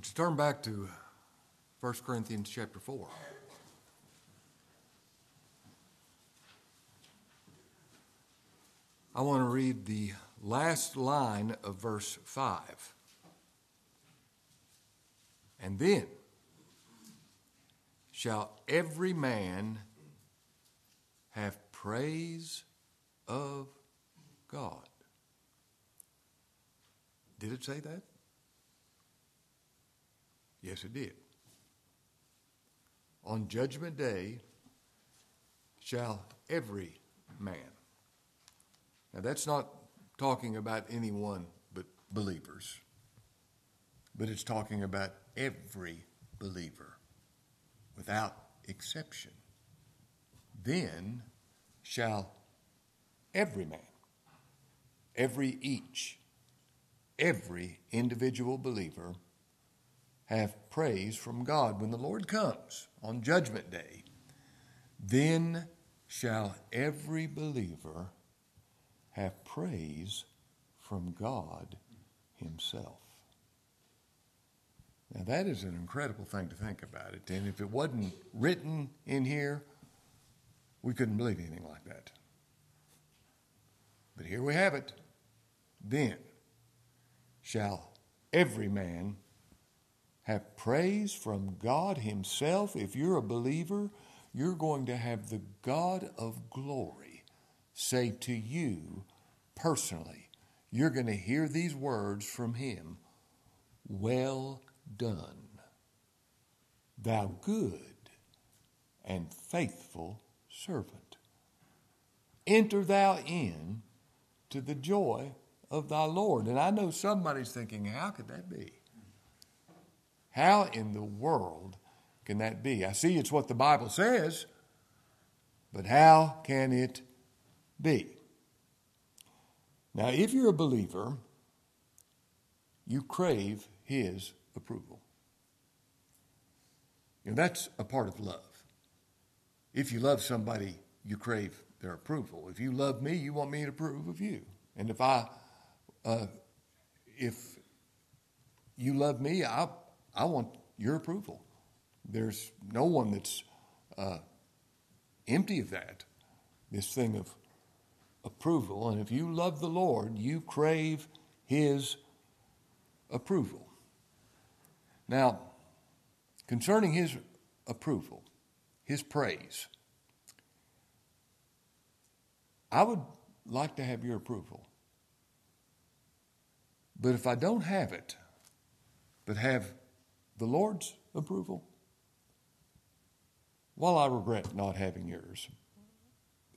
Would you turn back to 1 Corinthians chapter 4? I want to read the last line of verse 5. And then shall every man have praise of God. Did it say that? Yes, it did. On Judgment Day shall every man. Now, that's not talking about anyone but believers, but it's talking about every believer without exception. Then shall every man, every each, every individual believer have praise from God when the Lord comes on Judgment Day. Then shall every believer have praise from God Himself. Now, that is an incredible thing to think about it. And if it wasn't written in here, we couldn't believe anything like that. But here we have it. Then shall every man have praise from God Himself. If you're a believer, you're going to have the God of glory say to you personally, you're going to hear these words from Him Well done, thou good and faithful servant. Enter thou in to the joy of thy Lord. And I know somebody's thinking, how could that be? How in the world can that be? I see it's what the Bible says, but how can it be? Now, if you're a believer, you crave His approval. You know, that's a part of love. If you love somebody, you crave their approval. If you love me, you want me to approve of you. And if I, uh, if you love me, I, I want your approval. There's no one that's uh, empty of that. This thing of approval. And if you love the Lord, you crave His approval. Now, concerning His approval, His praise, I would like to have your approval. But if I don't have it, but have the Lord's approval, while I regret not having yours,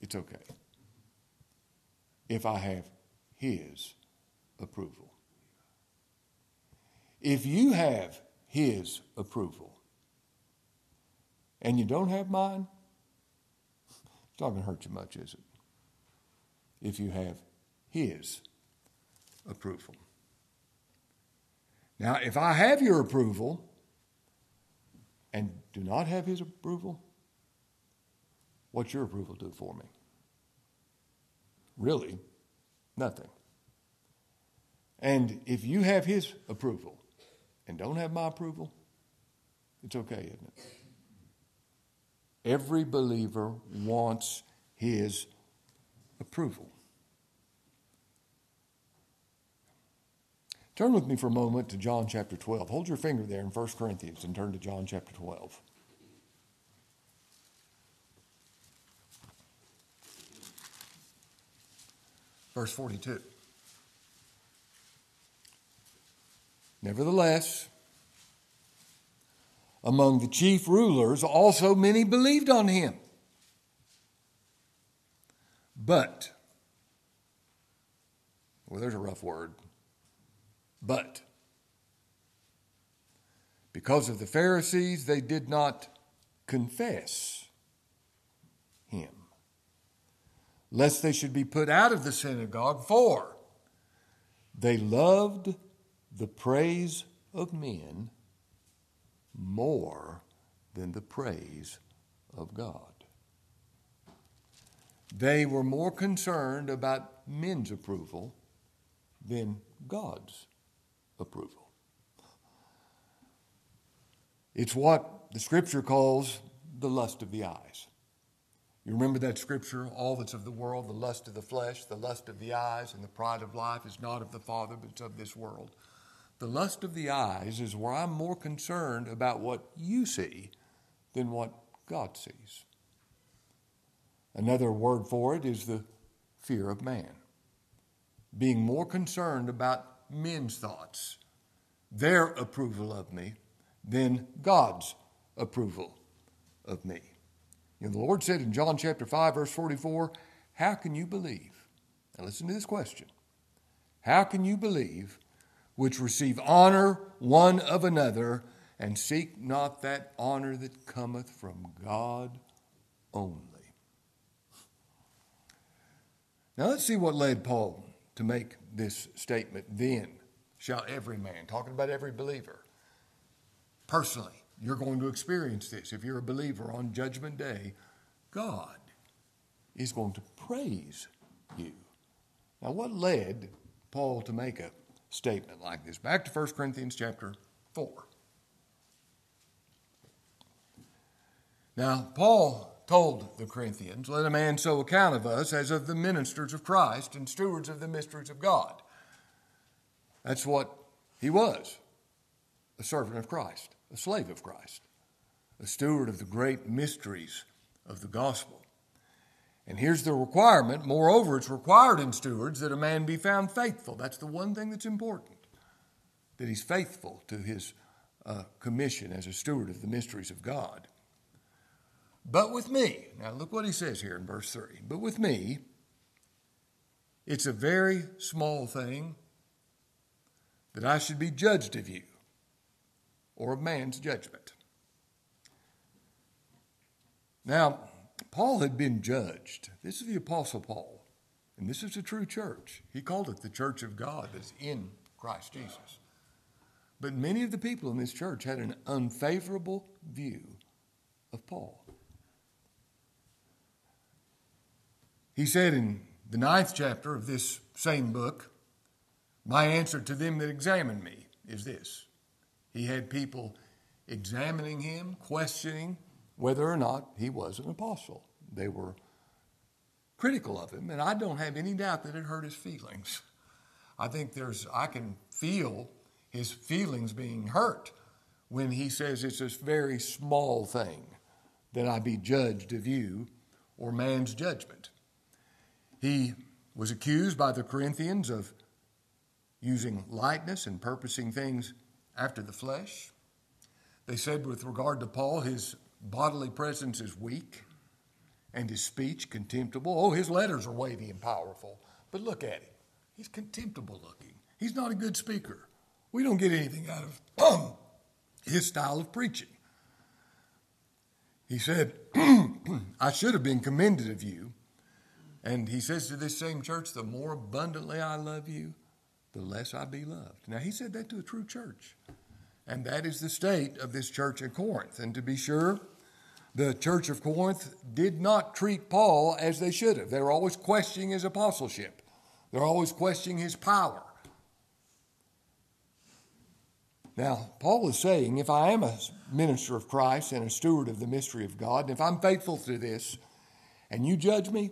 it's okay if I have His approval. If you have His approval and you don't have mine, it's not going to hurt you much, is it? If you have His approval. Now, if I have your approval and do not have His approval, what's your approval do for me? Really, nothing. And if you have his approval and don't have my approval, it's okay, isn't it? Every believer wants his approval. Turn with me for a moment to John chapter 12. Hold your finger there in 1 Corinthians and turn to John chapter 12. Verse 42. Nevertheless, among the chief rulers also many believed on him. But, well, there's a rough word. But, because of the Pharisees, they did not confess him lest they should be put out of the synagogue, for they loved the praise of men more than the praise of God. They were more concerned about men's approval than God's approval. It's what the scripture calls the lust of the eyes. You remember that scripture? All that's of the world, the lust of the flesh, the lust of the eyes, and the pride of life is not of the Father, but it's of this world. The lust of the eyes is where I'm more concerned about what you see than what God sees. Another word for it is the fear of man. Being more concerned about men's thoughts, their approval of me, than God's approval of me. You know, the Lord said in John chapter 5, verse 44, How can you believe? Now listen to this question. How can you believe which receive honor one of another and seek not that honor that cometh from God only? Now let's see what led Paul to make this statement. Then shall every man, talking about every believer, personally, you're going to experience this. If you're a believer on Judgment Day, God is going to praise you. Now, what led Paul to make a statement like this? Back to 1 Corinthians chapter 4. Now, Paul told the Corinthians, Let a man so account of us as of the ministers of Christ and stewards of the mysteries of God. That's what he was a servant of Christ a slave of Christ, a steward of the great mysteries of the gospel. And here's the requirement. Moreover, it's required in stewards that a man be found faithful. That's the one thing that's important, that he's faithful to his uh, commission as a steward of the mysteries of God. But with me, now look what he says here in verse 3. But with me, it's a very small thing that I should be judged of you or of man's judgment. Now, Paul had been judged. This is the Apostle Paul, and this is a true church. He called it the church of God that's in Christ Jesus. But many of the people in this church had an unfavorable view of Paul. He said in the ninth chapter of this same book, My answer to them that examine me is this he had people examining him, questioning whether or not he was an apostle. They were critical of him, and I don't have any doubt that it hurt his feelings. I think there's, I can feel his feelings being hurt when he says it's this very small thing that I be judged of you or man's judgment. He was accused by the Corinthians of using lightness and purposing things after the flesh. They said with regard to Paul, his bodily presence is weak and his speech contemptible. Oh, his letters are weighty and powerful, but look at him. He's contemptible looking. He's not a good speaker. We don't get anything out of um, his style of preaching. He said, I should have been commended of you. And he says to this same church, The more abundantly I love you, the less I be loved. Now, he said that to a true church. And that is the state of this church at Corinth. And to be sure, the church of Corinth did not treat Paul as they should have. They were always questioning his apostleship, they're always questioning his power. Now, Paul is saying if I am a minister of Christ and a steward of the mystery of God, and if I'm faithful to this, and you judge me,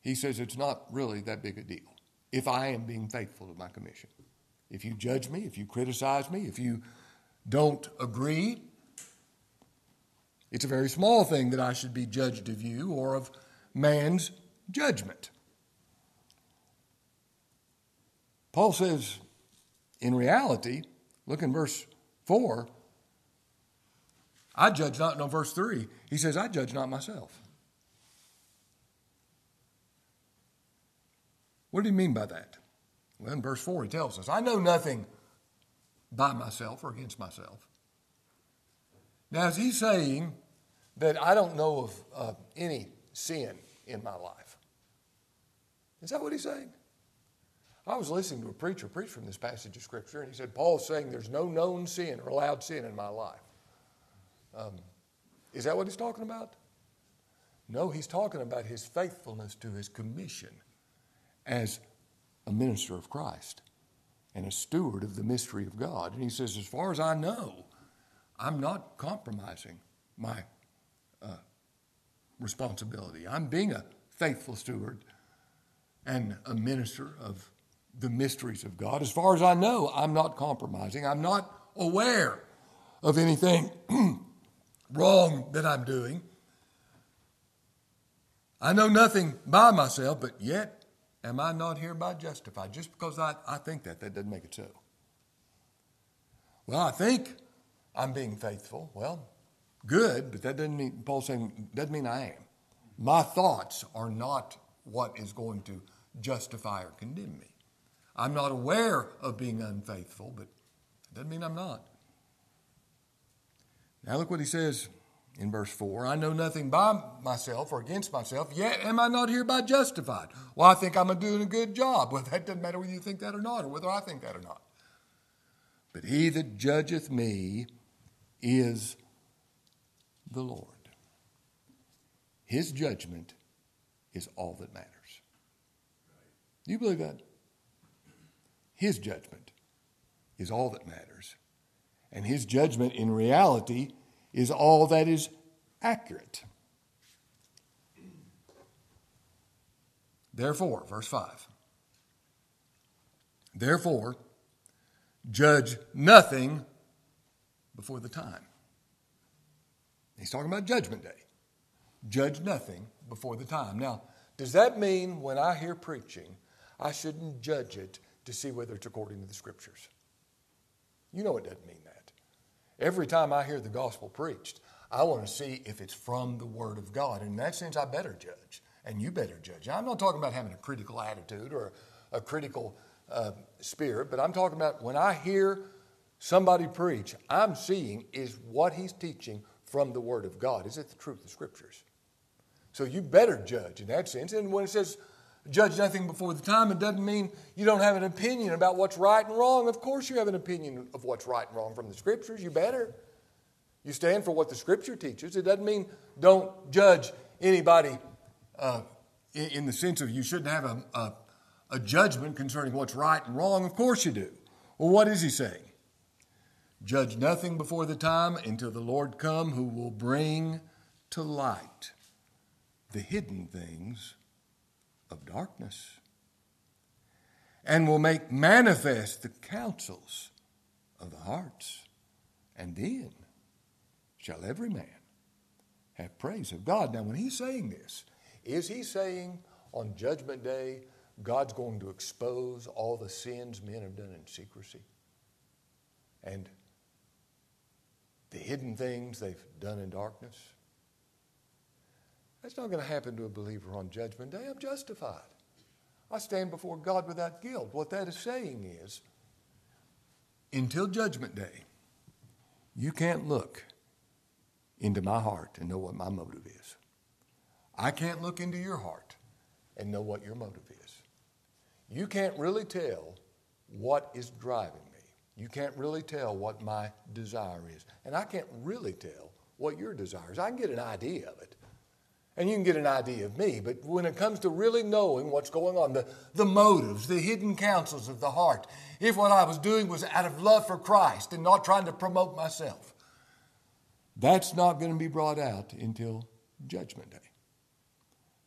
he says it's not really that big a deal if I am being faithful to my commission. If you judge me, if you criticize me, if you don't agree, it's a very small thing that I should be judged of you or of man's judgment. Paul says, in reality, look in verse 4, I judge not, no, verse 3, he says, I judge not myself. What do you mean by that? Well, in verse 4, he tells us, I know nothing by myself or against myself. Now, is he saying that I don't know of uh, any sin in my life? Is that what he's saying? I was listening to a preacher preach from this passage of Scripture, and he said, Paul's saying there's no known sin or allowed sin in my life. Um, is that what he's talking about? No, he's talking about his faithfulness to his commission as a minister of Christ and a steward of the mystery of God. And he says, As far as I know, I'm not compromising my uh, responsibility. I'm being a faithful steward and a minister of the mysteries of God. As far as I know, I'm not compromising. I'm not aware of anything wrong that I'm doing. I know nothing by myself, but yet am I not hereby justified? Just because I, I think that, that doesn't make it so. Well, I think I'm being faithful. Well, good, but that doesn't mean, Paul's saying, doesn't mean I am. My thoughts are not what is going to justify or condemn me. I'm not aware of being unfaithful, but it doesn't mean I'm not. Now look what he says in verse 4 I know nothing by myself or against myself, yet am I not hereby justified. Well, I think I'm doing a good job. Well, that doesn't matter whether you think that or not, or whether I think that or not. But he that judgeth me is the Lord. His judgment is all that matters. Do you believe that? His judgment is all that matters. And his judgment in reality is all that is accurate. Therefore, verse 5. Therefore, judge nothing before the time. He's talking about Judgment Day. Judge nothing before the time. Now, does that mean when I hear preaching, I shouldn't judge it to see whether it's according to the Scriptures? You know it doesn't mean that. Every time I hear the gospel preached, I want to see if it's from the Word of God. In that sense, I better judge, and you better judge. I'm not talking about having a critical attitude or a critical uh, spirit, but I'm talking about when I hear somebody preach, I'm seeing is what he's teaching from the Word of God. Is it the truth of Scriptures? So you better judge in that sense. And when it says judge nothing before the time, it doesn't mean you don't have an opinion about what's right and wrong. Of course, you have an opinion of what's right and wrong from the Scriptures. You better. You stand for what the Scripture teaches. It doesn't mean don't judge anybody uh, in, the sense of you shouldn't have a, a, a judgment concerning what's right and wrong. Of course you do. Well, what is he saying? Judge nothing before the time until the Lord come, who will bring to light the hidden things of darkness and will make manifest the counsels of the hearts. And then shall every man have praise of God. Now, when he's saying this, is he saying on Judgment Day, God's going to expose all the sins men have done in secrecy? And the hidden things they've done in darkness? That's not going to happen to a believer on Judgment Day. I'm justified. I stand before God without guilt. What that is saying is, until Judgment Day, you can't look into my heart and know what my motive is. I can't look into your heart and know what your motive is. You can't really tell what is driving me. You can't really tell what my desire is. And I can't really tell what your desire is. I can get an idea of it. And you can get an idea of me. But when it comes to really knowing what's going on, the, the motives, the hidden counsels of the heart, if what I was doing was out of love for Christ and not trying to promote myself, that's not going to be brought out until Judgment Day.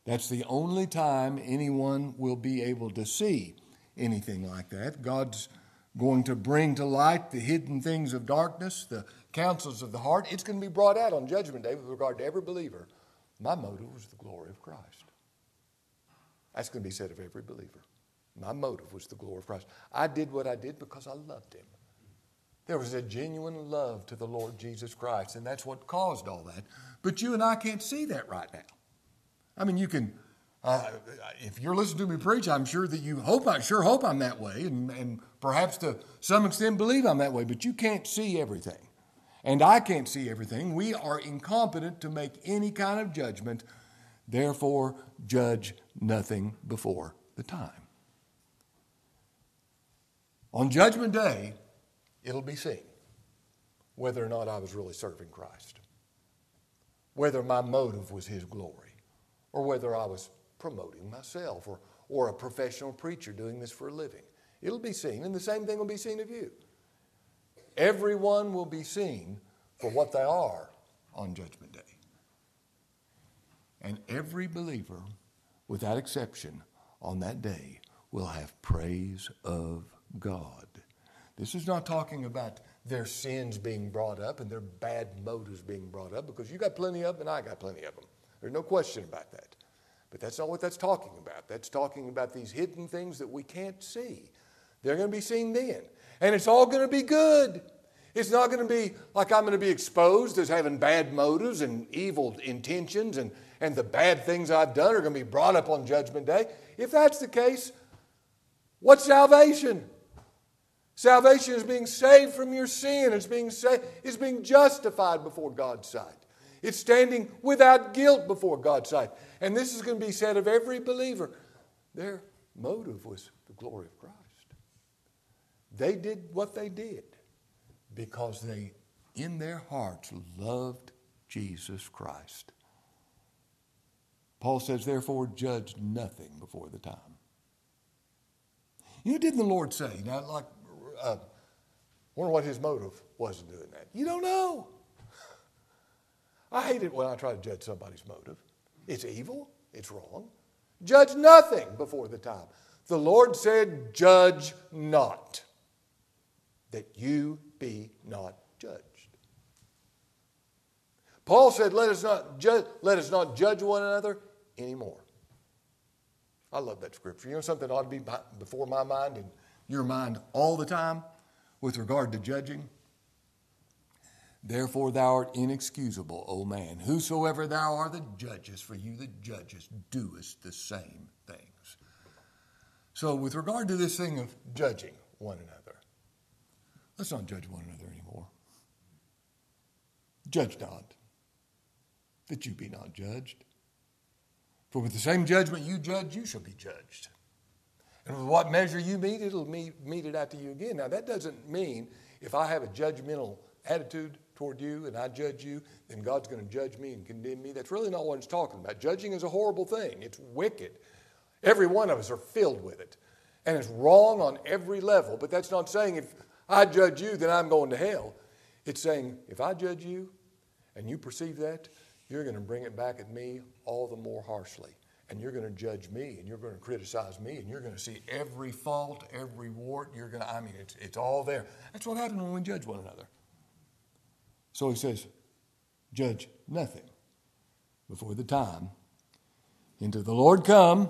That's the only time anyone will be able to see anything like that. God's going to bring to light the hidden things of darkness, the counsels of the heart. It's going to be brought out on Judgment Day with regard to every believer. My motive was the glory of Christ. That's going to be said of every believer. My motive was the glory of Christ. I did what I did because I loved Him. There was a genuine love to the Lord Jesus Christ, and that's what caused all that. But you and I can't see that right now. I mean, you can, uh, if you're listening to me preach, I'm sure that you hope, I sure hope I'm that way, and, and perhaps to some extent believe I'm that way, but you can't see everything. And I can't see everything. We are incompetent to make any kind of judgment. Therefore, judge nothing before the time. On Judgment Day, it'll be seen whether or not I was really serving Christ, whether my motive was His glory, or whether I was promoting myself or, or a professional preacher doing this for a living. It'll be seen, and the same thing will be seen of you. Everyone will be seen for what they are on Judgment Day. And every believer, without exception, on that day will have praise of God. This is not talking about their sins being brought up and their bad motives being brought up because you got plenty of them and I got plenty of them. There's no question about that. But that's not what that's talking about. That's talking about these hidden things that we can't see. They're going to be seen then. And it's all going to be good. It's not going to be like I'm going to be exposed as having bad motives and evil intentions, and, and the bad things I've done are going to be brought up on Judgment Day. If that's the case, what's salvation? Salvation is being saved from your sin. It's being, saved, it's being justified before God's sight. It's standing without guilt before God's sight. And this is going to be said of every believer. Their motive was the glory of Christ. They did what they did because they, in their hearts, loved Jesus Christ. Paul says, therefore, judge nothing before the time. You know, didn't the Lord say? Now, like, uh, wonder what his motive was in doing that. You don't know. I hate it when I try to judge somebody's motive. It's evil, it's wrong. Judge nothing before the time. The Lord said, Judge not, that you be not judged. Paul said, Let us not judge, let us not judge one another anymore. I love that scripture. You know something ought to be before my mind and your mind all the time with regard to judging? Therefore, thou art inexcusable, O man. Whosoever thou art that judgest, for you that judgest doest the same things. So, with regard to this thing of judging one another, let's not judge one another anymore. Judge not, that you be not judged. For with the same judgment you judge, you shall be judged. And with what measure you meet, it'll meet, meet it out to you again. Now, that doesn't mean if I have a judgmental attitude toward you and I judge you, then God's going to judge me and condemn me. That's really not what it's talking about. Judging is a horrible thing, it's wicked. Every one of us are filled with it. And it's wrong on every level. But that's not saying if I judge you, then I'm going to hell. It's saying if I judge you and you perceive that, you're going to bring it back at me all the more harshly. And you're going to judge me and you're going to criticize me and you're going to see every fault, every wart. You're going to, I mean, it's, it's all there. That's what happens when we judge one another. So he says, Judge nothing before the time until the Lord come,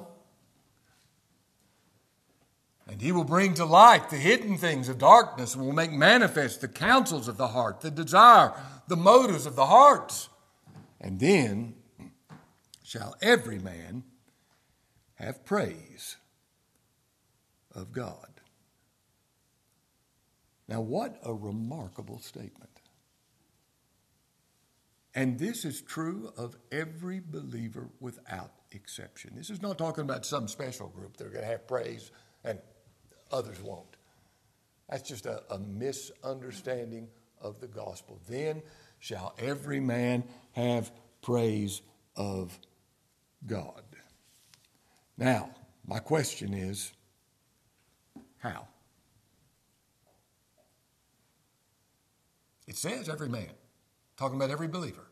and he will bring to light the hidden things of darkness and will make manifest the counsels of the heart, the desire, the motives of the hearts. And then shall every man have praise of God. Now, what a remarkable statement. And this is true of every believer without exception. This is not talking about some special group that are going to have praise and others won't. That's just a, a misunderstanding of the gospel. Then shall every man have praise of God. Now, my question is how? It says every man talking about every believer.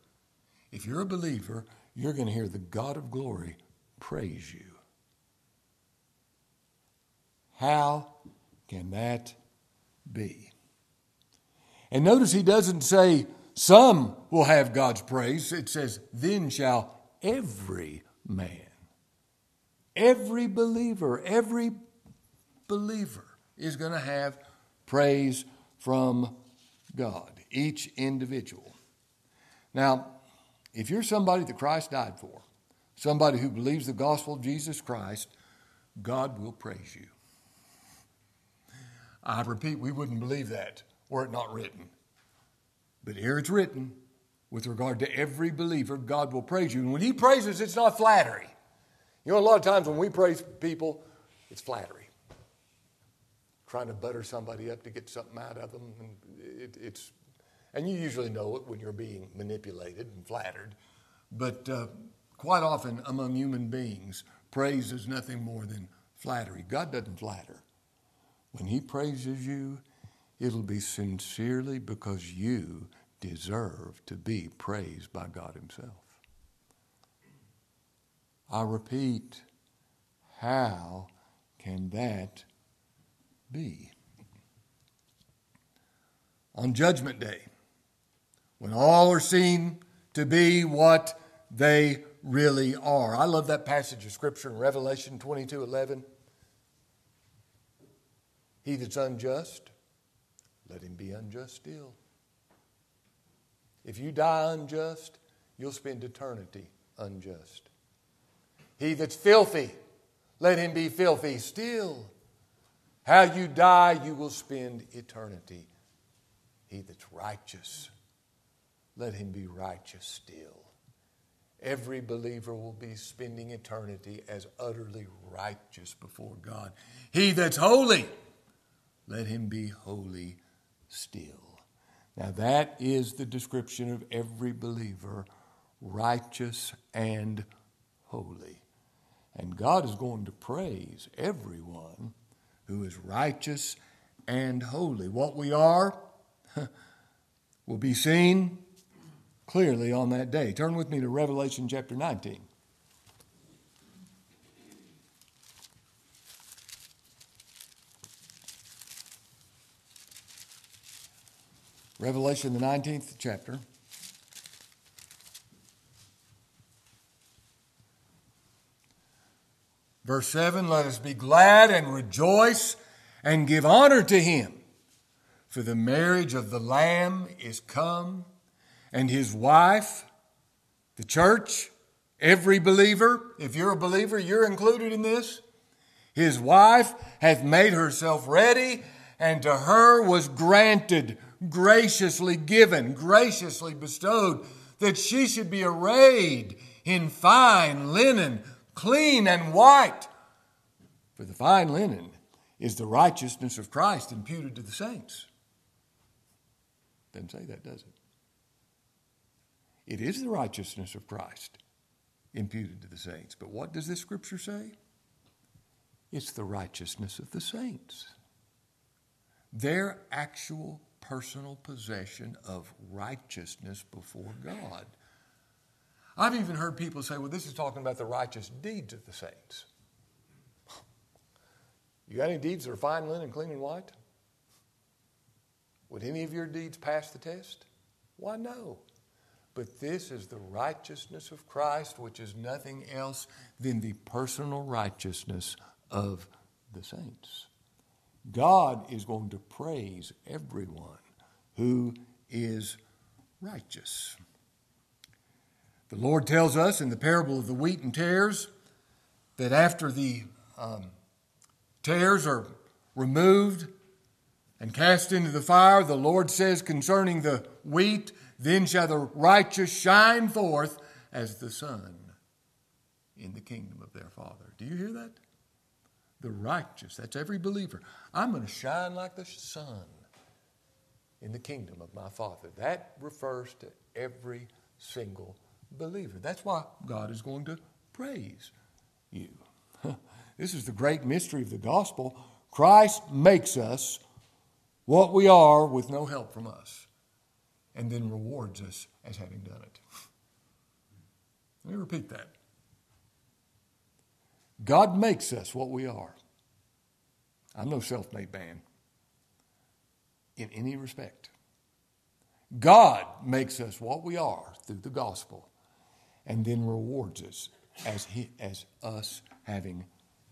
If you're a believer, you're going to hear the God of glory praise you. How can that be? And notice he doesn't say some will have God's praise. It says, then shall every man, every believer, every believer is going to have praise from God, each individual. Now, if you're somebody that Christ died for, somebody who believes the gospel of Jesus Christ, God will praise you. I repeat, we wouldn't believe that were it not written. But here it's written with regard to every believer, God will praise you. And when He praises, it's not flattery. You know, a lot of times when we praise people, it's flattery. Trying to butter somebody up to get something out of them. And it, it's and you usually know it when you're being manipulated and flattered. But uh, quite often among human beings, praise is nothing more than flattery. God doesn't flatter. When He praises you, it'll be sincerely because you deserve to be praised by God Himself. I repeat, how can that be? On Judgment Day, when all are seen to be what they really are. I love that passage of Scripture in Revelation 22 11. He that's unjust, let him be unjust still. If you die unjust, you'll spend eternity unjust. He that's filthy, let him be filthy still. How you die, you will spend eternity. He that's righteous, let him be righteous still. Every believer will be spending eternity as utterly righteous before God. He that's holy, let him be holy still. Now, that is the description of every believer righteous and holy. And God is going to praise everyone who is righteous and holy. What we are will be seen clearly on that day. Turn with me to Revelation chapter 19. Revelation, the 19th chapter. Verse 7 Let us be glad and rejoice and give honor to him, for the marriage of the Lamb is come, and his wife, the church, every believer, if you're a believer, you're included in this. His wife hath made herself ready, and to her was granted graciously given, graciously bestowed, that she should be arrayed in fine linen, clean and white. For the fine linen is the righteousness of Christ imputed to the saints. Doesn't say that, does it? It is the righteousness of Christ imputed to the saints. But what does this scripture say? It's the righteousness of the saints. Their actual personal possession of righteousness before God. I've even heard people say, well, this is talking about the righteous deeds of the saints. You got any deeds that are fine linen, clean and white? Would any of your deeds pass the test? Why, no. But this is the righteousness of Christ, which is nothing else than the personal righteousness of the saints. God is going to praise everyone who is righteous. The Lord tells us in the parable of the wheat and tares that after the um, tares are removed and cast into the fire, the Lord says concerning the wheat, then shall the righteous shine forth as the sun in the kingdom of their Father. Do you hear that? The righteous, that's every believer. I'm going to shine like the sun in the kingdom of my Father. That refers to every single believer. That's why God is going to praise you. This is the great mystery of the gospel. Christ makes us what we are with no help from us, and then rewards us as having done it. Let me repeat that. God makes us what we are. I'm no self made man in any respect. God makes us what we are through the gospel and then rewards us as, he, as us having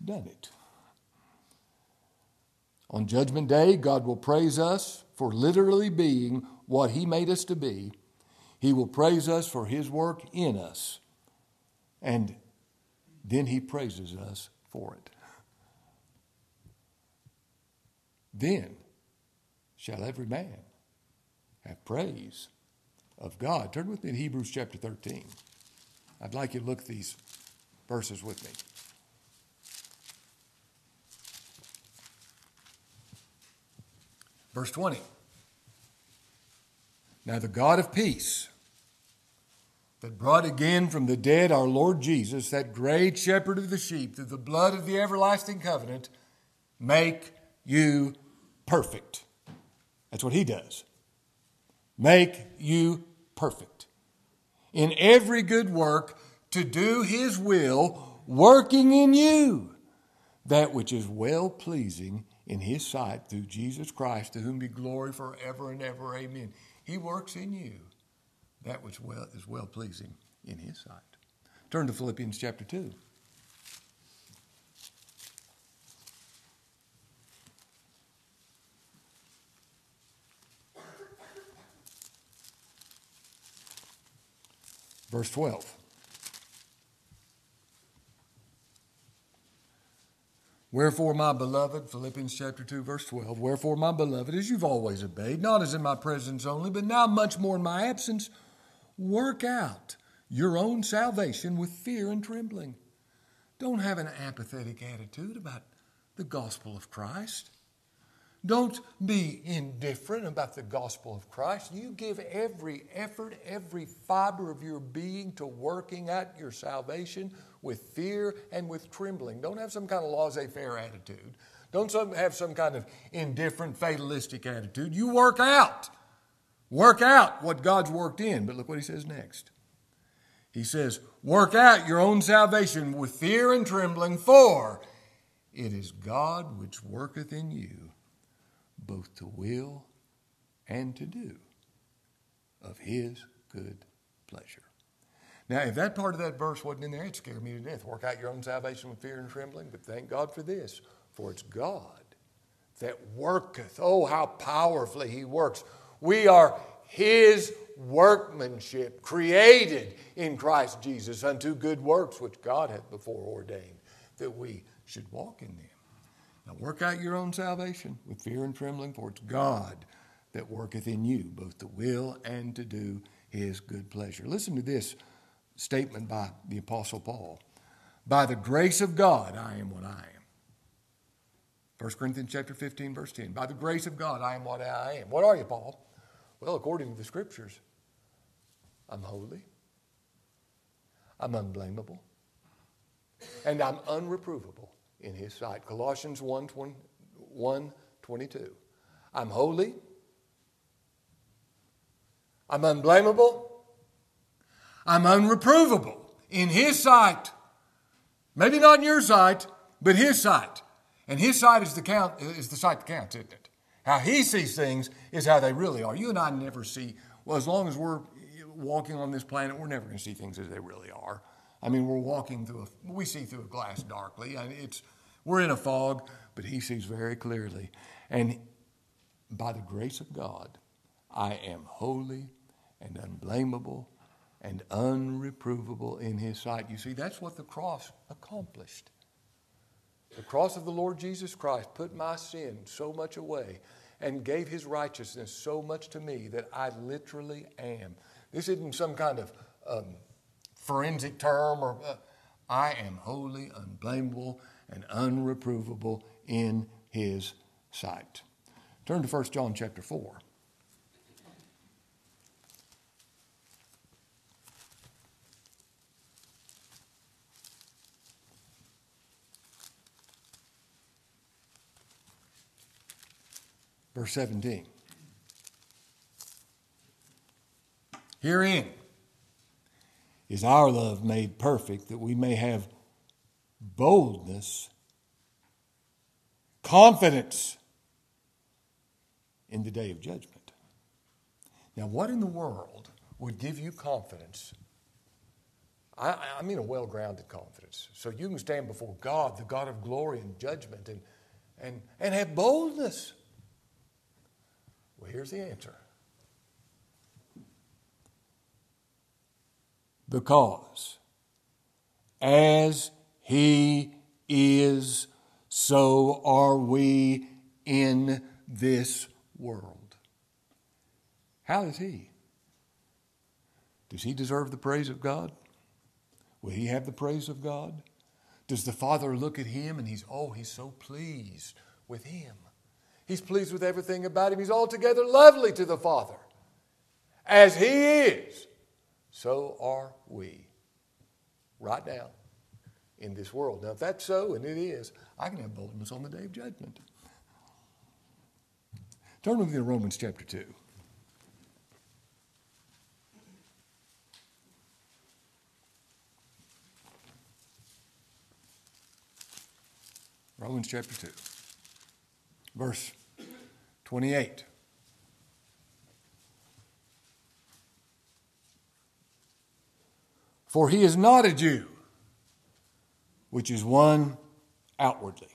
done it. On Judgment Day, God will praise us for literally being what He made us to be. He will praise us for His work in us. And then He praises us for it. Then shall every man have praise of God. Turn with me in Hebrews chapter 13. I'd like you to look at these verses with me. Verse 20. Now the God of peace, that brought again from the dead our Lord Jesus, that great shepherd of the sheep, through the blood of the everlasting covenant, make you perfect. That's what he does. make you perfect in every good work to do his will, working in you that which is well pleasing in his sight through Jesus Christ, to whom be glory forever and ever. Amen. He works in you that which well, is well pleasing in his sight. Turn to Philippians chapter 2. Verse 12. Wherefore, my beloved, Philippians chapter 2, verse 12, wherefore, my beloved, as you've always obeyed, not as in my presence only, but now much more in my absence, work out your own salvation with fear and trembling. Don't have an apathetic attitude about the gospel of Christ. Don't be indifferent about the gospel of Christ. You give every effort, every fiber of your being to working out your salvation with fear and with trembling. Don't have some kind of laissez faire attitude. Don't have some kind of indifferent, fatalistic attitude. You work out. Work out what God's worked in. But look what he says next. He says, Work out your own salvation with fear and trembling, for it is God which worketh in you both to will and to do of his good pleasure. Now, if that part of that verse wasn't in there, it'd scare me to death. Work out your own salvation with fear and trembling, but thank God for this, for it's God that worketh. Oh, how powerfully he works. We are his workmanship, created in Christ Jesus unto good works, which God hath before ordained that we should walk in them. Now work out your own salvation with fear and trembling, for it's God that worketh in you, both to will and to do his good pleasure. Listen to this statement by the Apostle Paul. By the grace of God, I am what I am. 1 Corinthians chapter 15, verse 10. By the grace of God, I am what I am. What are you, Paul? Well, according to the scriptures, I'm holy, I'm unblameable, and I'm unreprovable in his sight. Colossians 1, 20, 1 22. I'm holy, I'm unblameable, I'm unreprovable in His sight. Maybe not in your sight, but His sight. And His sight is the, count, is the sight that counts, isn't it? How He sees things is how they really are. You and I never see, well, as long as we're walking on this planet, we're never going to see things as they really are. I mean, we're walking through a, we see through a glass darkly. and it's, we're in a fog, but He sees very clearly. And by the grace of God, I am holy and unblameable and unreprovable in his sight. You see, that's what the cross accomplished. The cross of the Lord Jesus Christ put my sin so much away and gave his righteousness so much to me that I literally am. This isn't some kind of um, forensic term or uh, I am holy, unblameable, and unreprovable in his sight. Turn to 1 John chapter 4. Verse 17. Herein is our love made perfect, that we may have boldness, confidence in the day of judgment. Now, what in the world would give you confidence? I, I mean a well grounded confidence. So you can stand before God, the God of glory and judgment, and, and, and have boldness. Well, here's the answer. Because as He is, so are we in this world. How is He? Does He deserve the praise of God? Will He have the praise of God? Does the Father look at Him and He's, oh, He's so pleased with Him? He's pleased with everything about him. He's altogether lovely to the Father. As he is, so are we right now in this world. Now, if that's so, and it is, I can have boldness on the day of judgment. Turn with me to Romans chapter 2. Romans chapter 2, verse 28. For he is not a Jew, which is one outwardly.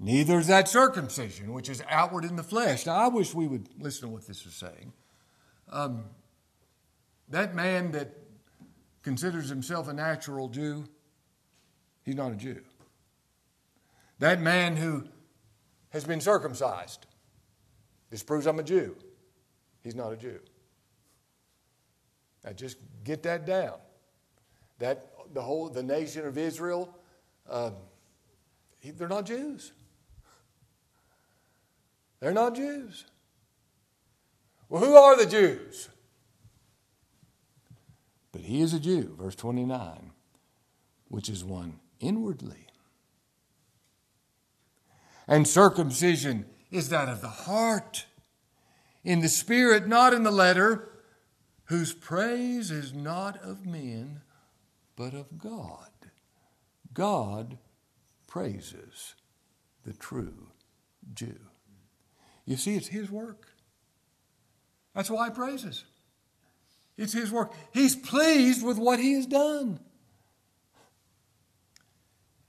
Neither is that circumcision, which is outward in the flesh. Now, I wish we would listen to what this is saying. Um, that man that considers himself a natural Jew, he's not a Jew. That man who has been circumcised, this proves I'm a Jew. He's not a Jew. Now just get that down. That the whole the nation of Israel, um, they're not Jews. They're not Jews. Well, who are the Jews? But he is a Jew, verse 29, which is one inwardly. And circumcision is that of the heart, in the spirit, not in the letter, whose praise is not of men, but of God. God praises the true Jew. You see, it's His work. That's why He praises. It's His work. He's pleased with what He has done.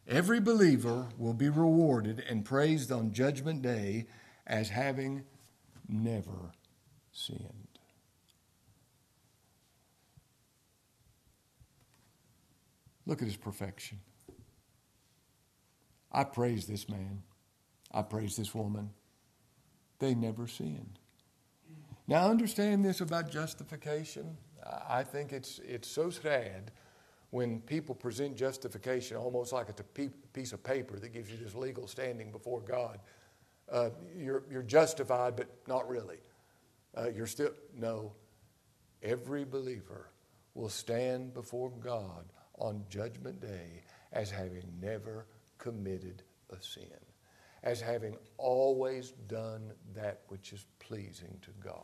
Every believer will be rewarded and praised on Judgment Day as having never sinned. Look at his perfection. I praise this man. I praise this woman. They never sinned. Now, understand this about justification. I think it's, it's so sad when people present justification almost like it's a piece of paper that gives you this legal standing before God. Uh, you're, you're justified, but not really. Uh, you're still, no. Every believer will stand before God on Judgment Day as having never committed a sin, as having always done that which is pleasing to God.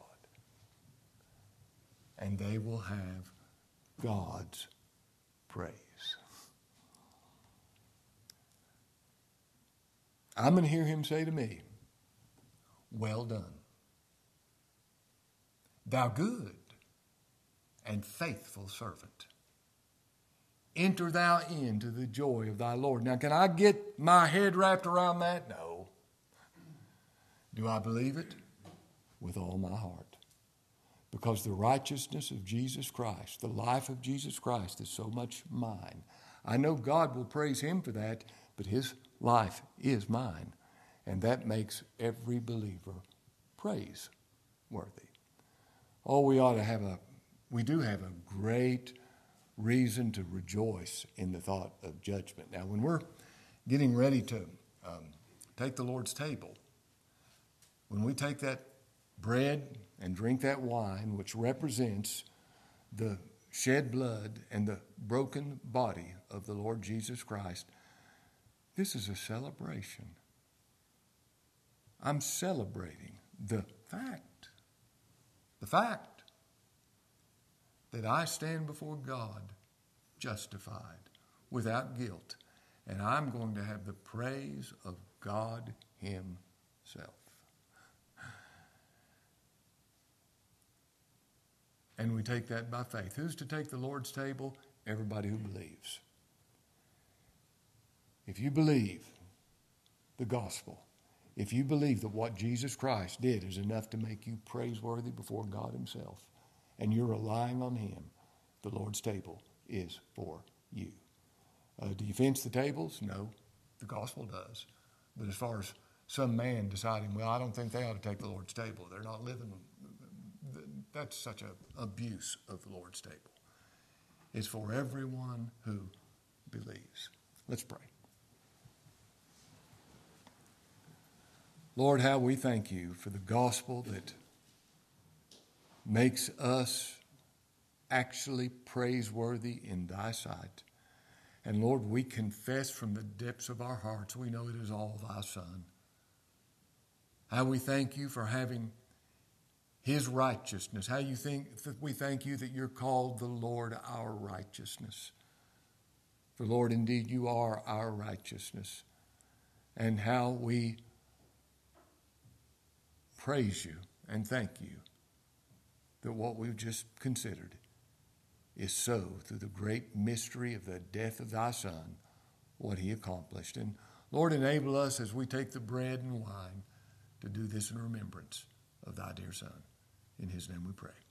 And they will have God's praise. I'm going to hear him say to me, Well done, thou good and faithful servant. Enter thou into the joy of thy Lord. Now, can I get my head wrapped around that? No. Do I believe it? With all my heart. Because the righteousness of Jesus Christ, the life of Jesus Christ, is so much mine. I know God will praise him for that, but his life is mine. And that makes every believer praiseworthy. Oh, we ought to have a, we do have a great reason to rejoice in the thought of judgment. Now, when we're getting ready to um, take the Lord's table, when we take that bread and drink that wine, which represents the shed blood and the broken body of the Lord Jesus Christ, this is a celebration. I'm celebrating the fact, the fact that I stand before God justified, without guilt, and I'm going to have the praise of God Himself. And we take that by faith. Who's to take the Lord's table? Everybody who believes. If you believe the gospel, if you believe that what Jesus Christ did is enough to make you praiseworthy before God Himself, and you're relying on Him, the Lord's table is for you. Uh, do you fence the tables? No, the gospel does. But as far as some man deciding, well, I don't think they ought to take the Lord's table, they're not living that's such an abuse of the Lord's table. It's for everyone who believes. Let's pray. Lord, how we thank you for the gospel that makes us actually praiseworthy in thy sight. And Lord, we confess from the depths of our hearts, we know it is all thy Son. How we thank you for having his righteousness. How you think we thank you that you're called the Lord our righteousness. For Lord, indeed you are our righteousness. and how we praise you and thank you that what we've just considered is so through the great mystery of the death of thy Son, what he accomplished. And Lord, enable us as we take the bread and wine to do this in remembrance of thy dear Son. In his name we pray.